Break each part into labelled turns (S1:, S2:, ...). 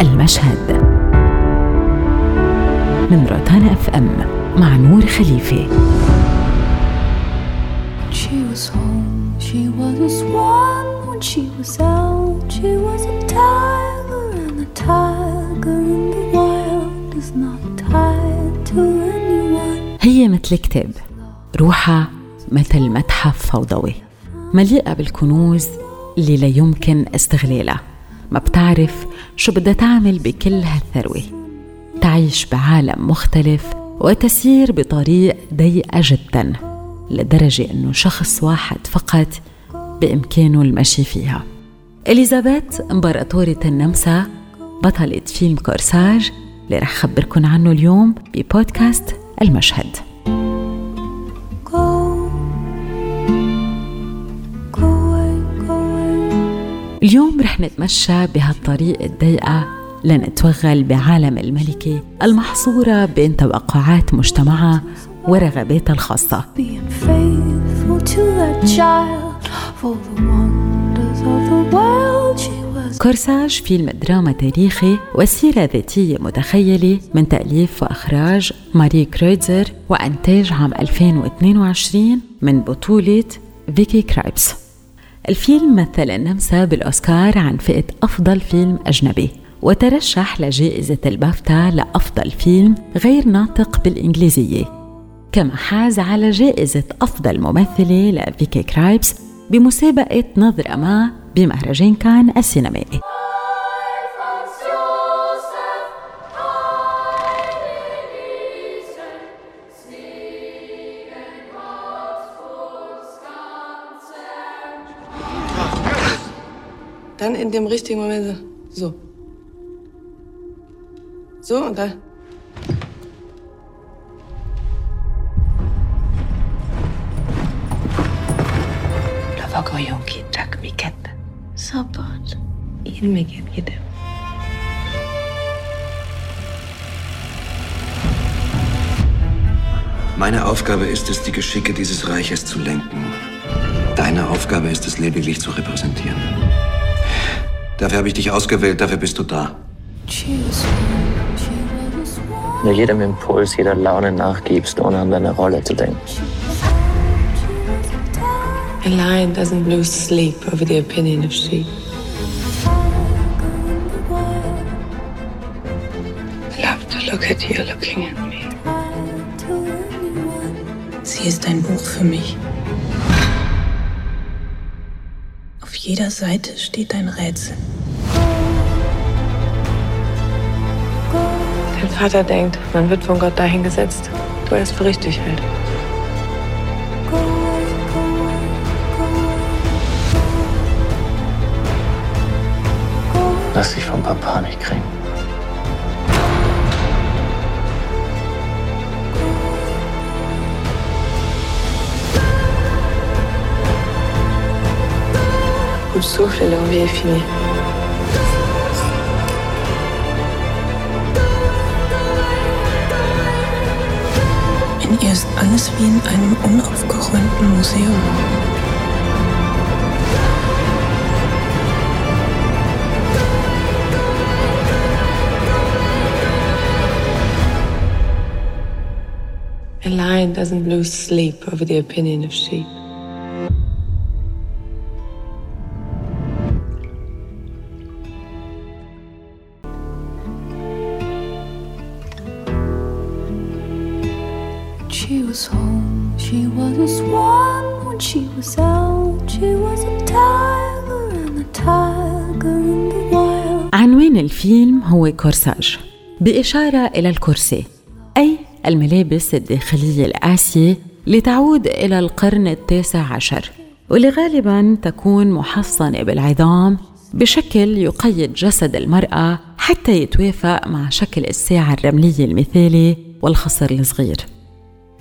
S1: المشهد. من روتانا أف أم مع نور خليفه She was home, she was a swan. When she was out. She was a tiger, and the tiger in the wild is not tied to anyone. هي مثل كتاب. روحها مثل متحف فوضوي. مليئة بالكنوز اللي لا يمكن استغلالها ما بتعرف شو بدها تعمل بكل هالثروة؟ تعيش بعالم مختلف وتسير بطريق ضيقة جدا لدرجة أنه شخص واحد فقط بإمكانه المشي فيها. إليزابيث إمبراطورة النمسا بطلة فيلم كورساج اللي رح خبركن عنه اليوم ببودكاست المشهد. اليوم رح نتمشى بهالطريق الضيقة لنتوغل بعالم الملكة المحصورة بين توقعات مجتمعها ورغباتها الخاصة. كورساج فيلم دراما تاريخي وسيرة ذاتية متخيلة من تأليف وإخراج ماري كرويتزر وإنتاج عام 2022 من بطولة فيكي كرايبس. الفيلم مثل النمسا بالأوسكار عن فئة أفضل فيلم أجنبي وترشح لجائزة البافتا لأفضل فيلم غير ناطق بالإنجليزية. كما حاز على جائزة أفضل ممثلة لفيكي كرايبس بمسابقة نظرة ما بمهرجان كان السينمائي.
S2: In dem richtigen Moment so. So und dann.
S3: Miket.
S4: Meine Aufgabe ist es, die Geschicke dieses Reiches zu lenken. Deine Aufgabe ist es, lediglich zu repräsentieren. Dafür habe ich dich ausgewählt, dafür bist du da.
S5: Nur jedem Impuls, jeder Laune nachgibst, ohne an deine Rolle zu denken.
S2: A lion doesn't lose sleep over the opinion of sheep. I love to look at you looking at me.
S3: Sie ist ein Buch für mich. Jeder Seite steht ein Rätsel.
S2: Dein Vater denkt, man wird von Gott dahingesetzt, wo er es für richtig hält.
S5: Lass dich vom Papa nicht kriegen.
S2: Coup de souffle et l'envie est finie.
S3: In ihr ist alles wie in einem unaufgeräumten Museum.
S2: A lion doesn't lose sleep over the opinion of sheep.
S1: الفيلم هو كورساج. بإشارة إلى الكرسي أي الملابس الداخلية الآسية لتعود إلى القرن التاسع عشر واللي غالبا تكون محصنة بالعظام بشكل يقيد جسد المرأة حتى يتوافق مع شكل الساعة الرملية المثالي والخصر الصغير.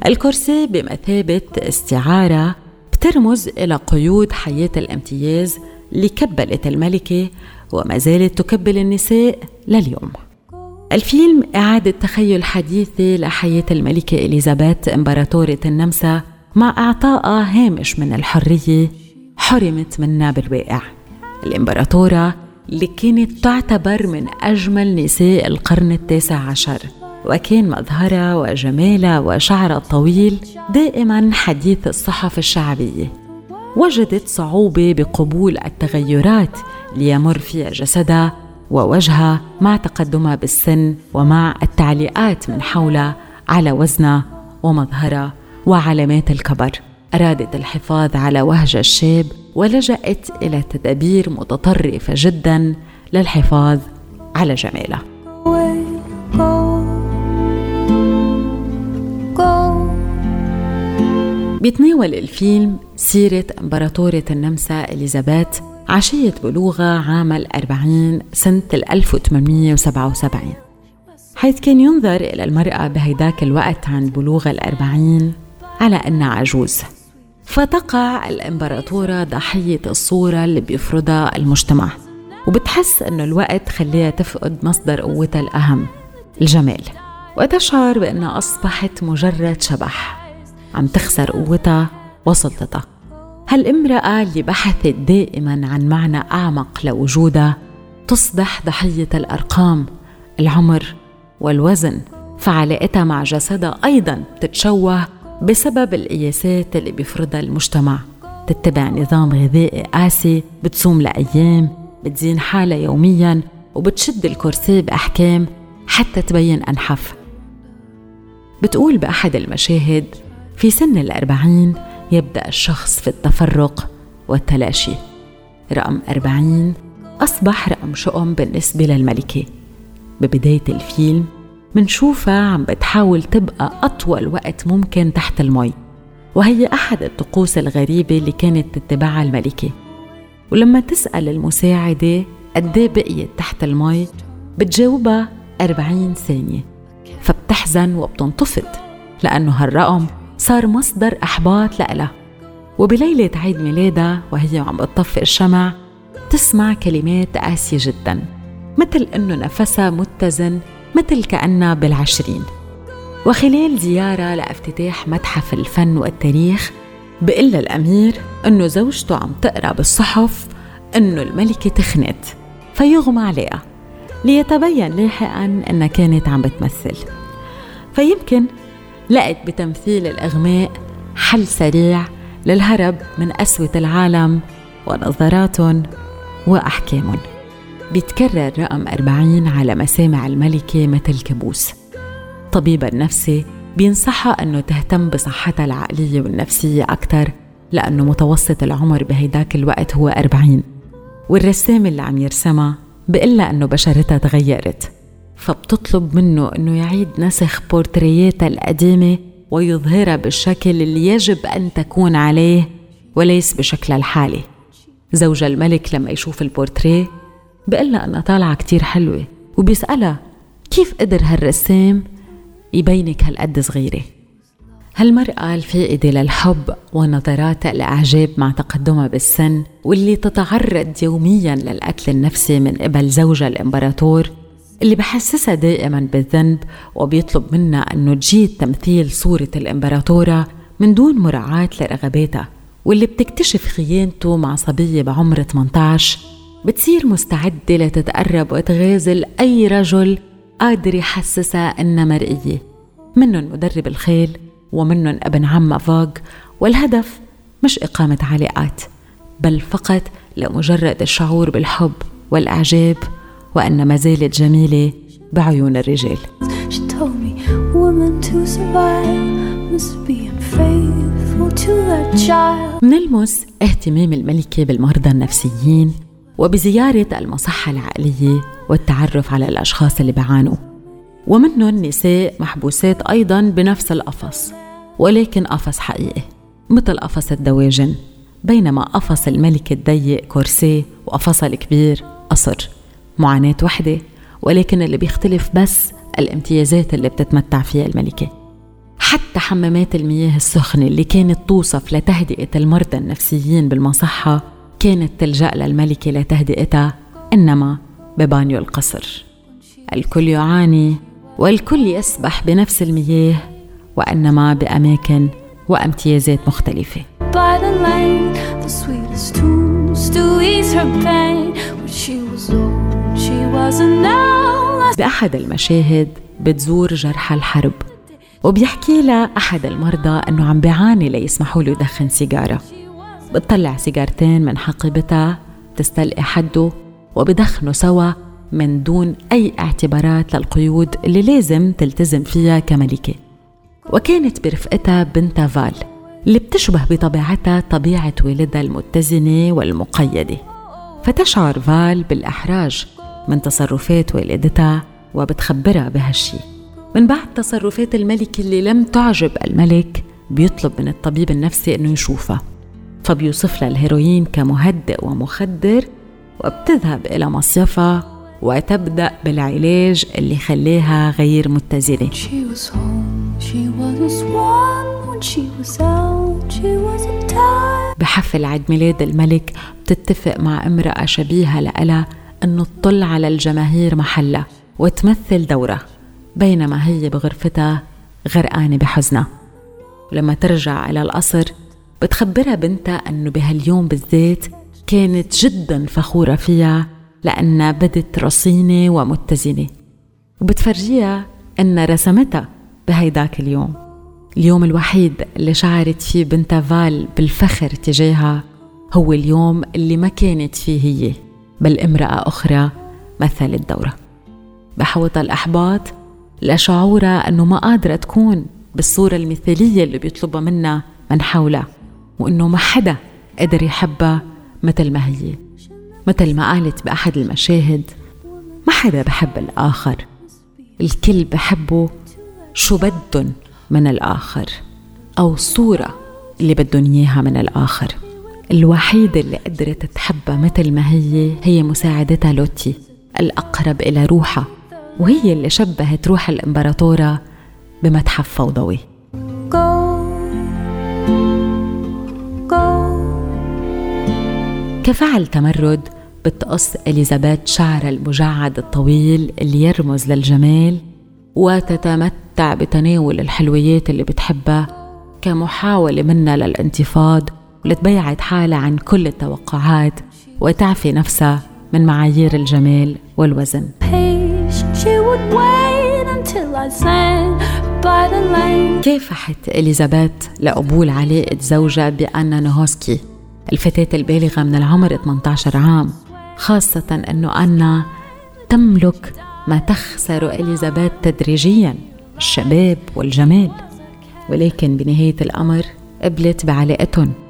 S1: الكرسي بمثابة استعارة بترمز إلى قيود حياة الامتياز اللي كبلت الملكة وما زالت تكبل النساء لليوم. الفيلم إعادة تخيل حديثة لحياة الملكة إليزابيث إمبراطورة النمسا مع إعطائها هامش من الحرية حرمت منها بالواقع الإمبراطورة اللي كانت تعتبر من أجمل نساء القرن التاسع عشر وكان مظهرها وجمالها وشعرها الطويل دائما حديث الصحف الشعبية. وجدت صعوبة بقبول التغيرات ليمر فيها جسدها ووجهها مع تقدمها بالسن ومع التعليقات من حولها على وزنها ومظهرها وعلامات الكبر. أرادت الحفاظ على وهج الشاب ولجأت إلى تدابير متطرفة جدا للحفاظ على جمالها. بيتناول الفيلم سيرة إمبراطورة النمسا إليزابيث عشية بلوغها عام الأربعين سنة 1877 حيث كان ينظر إلى المرأة بهيداك الوقت عن بلوغ الأربعين على أنها عجوز. فتقع الإمبراطورة ضحية الصورة اللي بيفرضها المجتمع وبتحس أنه الوقت خليها تفقد مصدر قوتها الأهم الجمال. وتشعر بأنها أصبحت مجرد شبح. عم تخسر قوتها وسلطتها هالامرأة اللي بحثت دائما عن معنى أعمق لوجودها تصبح ضحية الأرقام العمر والوزن. فعلاقتها مع جسدها أيضا تتشوه بسبب القياسات اللي بيفرضها المجتمع. تتبع نظام غذائي قاسي بتصوم لأيام بتزين حالها يوميا وبتشد الكرسي بأحكام حتى تبين أنحف. بتقول بأحد المشاهد في سن الأربعين يبدأ الشخص في التفرق والتلاشي. رقم أربعين أصبح رقم شؤم بالنسبة للملكة. ببداية الفيلم منشوفها عم بتحاول تبقى أطول وقت ممكن تحت المي وهي أحد الطقوس الغريبة اللي كانت تتبعها الملكة. ولما تسأل المساعدة قد إيه بقيت تحت المي بتجاوبها أربعين ثانية. فبتحزن وبتنتفض لأنه هالرقم صار مصدر إحباط لإلها. وبليلة عيد ميلادها وهي عم بتطفئ الشمع تسمع كلمات قاسية جدا مثل إنه نفسها متزن مثل كأنها بالعشرين. وخلال زيارة لافتتاح متحف الفن والتاريخ بقول الأمير إنه زوجته عم تقرأ بالصحف إنه الملكة تخنت فيغمى عليها ليتبين لاحقا إنها كانت عم بتمثل. فيمكن لقت بتمثيل الإغماء حل سريع للهرب من قسوة العالم ونظراتهم وأحكامهم بيتكرر رقم أربعين على مسامع الملكة مثل كابوس طبيبها النفسي بينصحها أنه تهتم بصحتها العقلية والنفسية أكثر لأنه متوسط العمر بهيداك الوقت هو أربعين. والرسام اللي عم يرسمها بقلها أنه بشرتها تغيرت. فبتطلب منه أنه يعيد نسخ بورترياتها القديمة ويظهرها بالشكل اللي يجب أن تكون عليه وليس بشكلها الحالي. زوج الملك لما يشوف البورتريه بقلها أنها طالعة كتير حلوة وبيسألها كيف قدر هالرسام يبينك هالقد صغيرة؟ هالمرأة الفائدة للحب ونظرات الإعجاب مع تقدمها بالسن واللي تتعرض يوميا للقتل النفسي من قبل زوجها الإمبراطور اللي بحسسها دائما بالذنب وبيطلب منها أنه تجيد تمثيل صورة الإمبراطورة من دون مراعاة لرغباتها واللي بتكتشف خيانته مع صبية بعمر 18 بتصير مستعدة لتتقرب وتغازل أي رجل قادر يحسسها إنها مرئية. منهم مدرب الخيل ومنهم ابن عم فاغ والهدف مش إقامة علاقات بل فقط لمجرد الشعور بالحب والإعجاب. وأن ما زالت جميلة بعيون الرجال. نلمس اهتمام الملكة بالمرضى النفسيين وبزيارة المصحة العقلية والتعرف على الأشخاص اللي بيعانوا ومنهم نساء محبوسات أيضا بنفس القفص ولكن قفص حقيقي مثل قفص الدواجن بينما قفص الملكة الضيق كرسي وقفصها الكبير قصر. معاناة وحدة ولكن اللي بيختلف بس الامتيازات اللي بتتمتع فيها الملكة. حتى حمامات المياه السخنة اللي كانت توصف لتهدئة المرضى النفسيين بالمصحة كانت تلجأ للملكة لتهدئتها إنما ببانيو القصر. الكل يعاني والكل يسبح بنفس المياه وإنما بأماكن وامتيازات مختلفة. By بأحد المشاهد بتزور جرحى الحرب. وبيحكي لها أحد المرضى أنه عم بيعاني ليسمحوا له يدخن سيجارة. بتطلع سيجارتين من حقيبتها تستلقي حده وبدخنوا سوا من دون أي اعتبارات للقيود اللي لازم تلتزم فيها كملكة. وكانت برفقتها بنتها فال اللي بتشبه بطبيعتها طبيعة والدها المتزنة والمقيدة. فتشعر فال بالإحراج. من تصرفات والدتها وبتخبرها بهالشي. من بعد تصرفات الملكة اللي لم تعجب الملك بيطلب من الطبيب النفسي إنه يشوفها. فبيوصف لها الهيروين كمهدئ ومخدر وبتذهب إلى مصيفها وتبدأ بالعلاج اللي خليها غير متزنة. بحفل عيد ميلاد الملك بتتفق مع امرأة شبيهة لها أنه تطل على الجماهير محلها وتمثل دورة بينما هي بغرفتها غرقانة بحزنها ولما ترجع إلى القصر بتخبرها بنتها أنه بهاليوم بالذات كانت جدا فخورة فيها لأنها بدت رصينة ومتزنة. وبتفرجيها أنها رسمتها بهيداك اليوم. اليوم الوحيد اللي شعرت فيه بنتها فال بالفخر تجاهها هو اليوم اللي ما كانت فيه هي. بل امرأة أخرى مثلت دورة بحوطها الأحباط لشعورها أنه ما قادرة تكون بالصورة المثالية اللي بيطلبها منها من حولها وأنه ما حدا قدر يحبها مثل ما هي. مثل ما قالت بأحد المشاهد ما حدا بحب الآخر. الكل بحبه شو بدن من الآخر أو صورة اللي بدهم إياها من الآخر. الوحيدة اللي قدرت تحبها مثل ما هي هي مساعدتها لوتي الأقرب إلى روحها وهي اللي شبهت روح الإمبراطورة بمتحف فوضوي. كفعل تمرد بتقص إليزابيث شعرها المجعد الطويل اللي يرمز للجمال وتتمتع بتناول الحلويات اللي بتحبها كمحاولة منها للانتفاض ولتبيعد حالها عن كل التوقعات وتعفي نفسها من معايير الجمال والوزن. كافحت إليزابيث لقبول علاقة زوجها بأنا نوهوسكي الفتاة البالغة من العمر 18 عام خاصة أنه أنا تملك ما تخسر إليزابيث تدريجيا الشباب والجمال. ولكن بنهاية الأمر قبلت بعلاقتهم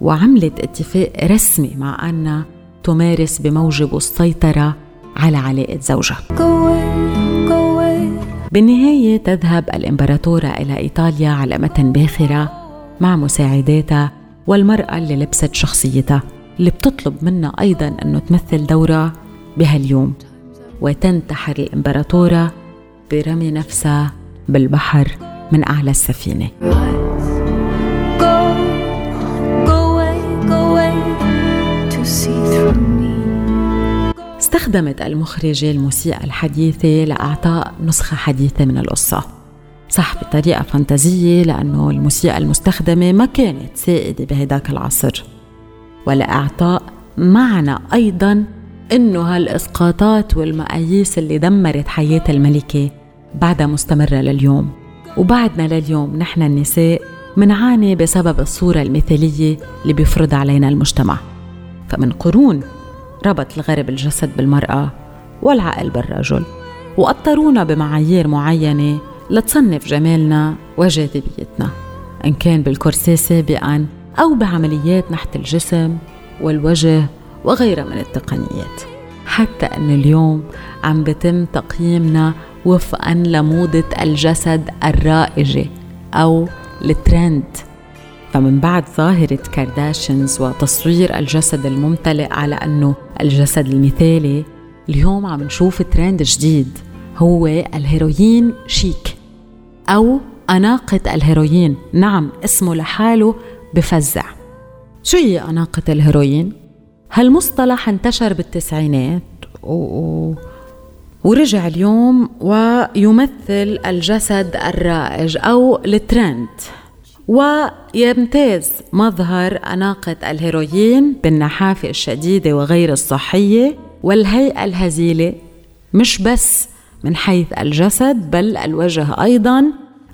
S1: وعملت اتفاق رسمي مع أنا تمارس بموجب السيطرة على علاقة زوجها بالنهاية تذهب الإمبراطورة إلى إيطاليا على متن باخرة مع مساعداتها والمرأة اللي لبست شخصيتها اللي بتطلب منها أيضا أنه تمثل دورها بهاليوم. وتنتحر الإمبراطورة برمي نفسها بالبحر من أعلى السفينة. استخدمت المخرجة الموسيقى الحديثة لإعطاء نسخة حديثة من القصة. صح بطريقة فانتازية لأنه الموسيقى المستخدمة ما كانت سائدة بهداك العصر. ولإعطاء معنى أيضا إنه هالإسقاطات والمقاييس اللي دمرت حياة الملكة بعدها مستمرة لليوم. وبعدنا لليوم نحن النساء منعاني بسبب الصورة المثالية اللي بيفرض علينا المجتمع. فمن قرون ربط الغرب الجسد بالمرأة والعقل بالرجل وأطرونا بمعايير معينة لتصنف جمالنا وجاذبيتنا إن كان بالكرسي سابقا أو بعمليات نحت الجسم والوجه وغيرها من التقنيات. حتى أن اليوم عم بتم تقييمنا وفقا لموضة الجسد الرائجة أو الترند. فمن بعد ظاهرة كارداشنز وتصوير الجسد الممتلئ على أنه الجسد المثالي اليوم عم نشوف ترند جديد هو ال heroin chic أو أناقة الهيروين. نعم اسمه لحاله بفزع. شو هي أناقة الهيروين؟ هالمصطلح انتشر بالتسعينات؟ و... ورجع اليوم ويمثل الجسد الرائج أو الترند ويمتاز مظهر أناقة الهيروين بالنحافة الشديدة وغير الصحية والهيئة الهزيلة مش بس من حيث الجسد بل الوجه أيضا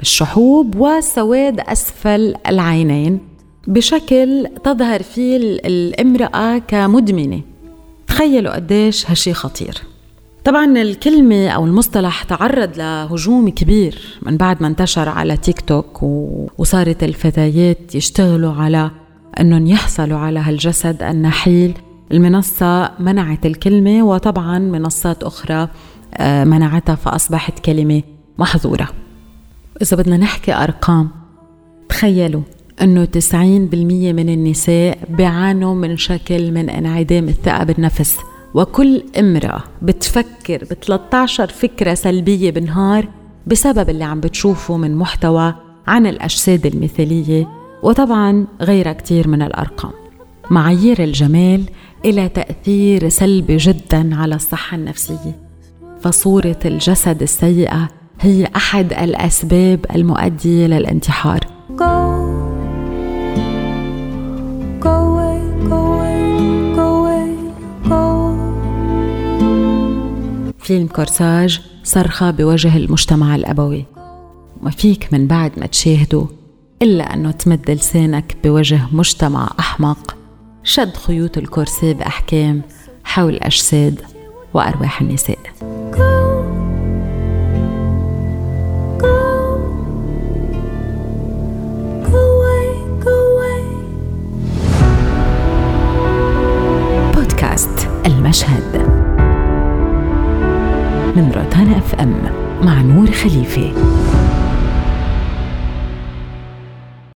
S1: الشحوب وسواد أسفل العينين. بشكل تظهر فيه الامرأة كمدمنة. تخيلوا قديش هالشي خطير. طبعا الكلمة أو المصطلح تعرض لهجوم كبير من بعد ما انتشر على تيك توك وصارت الفتيات يشتغلوا على أنهم يحصلوا على هالجسد النحيل. المنصة منعت الكلمة وطبعا منصات أخرى آه، منعتها فأصبحت كلمة محظورة. إذا بدنا نحكي أرقام تخيلوا أنه 90% من النساء بيعانوا من شكل من انعدام الثقة بالنفس. وكل امرأة بتفكر ب 13 فكرة سلبية بالنهار بسبب اللي عم بتشوفه من محتوى عن الأجساد المثالية وطبعا غيرها كتير من الأرقام. معايير الجمال إلى تأثير سلبي جدا على الصحة النفسية. فصورة الجسد السيئة هي أحد الأسباب المؤدية للانتحار. فيلم كورساج صرخة بوجه المجتمع الأبوي. ما فيك من بعد ما تشاهده إلا أنه تمد لسانك بوجه مجتمع أحمق شد خيوط الكرسي بأحكام حول أجساد وأرواح النساء. بودكاست المشهد. من روتانا أف أم مع نور خليفة.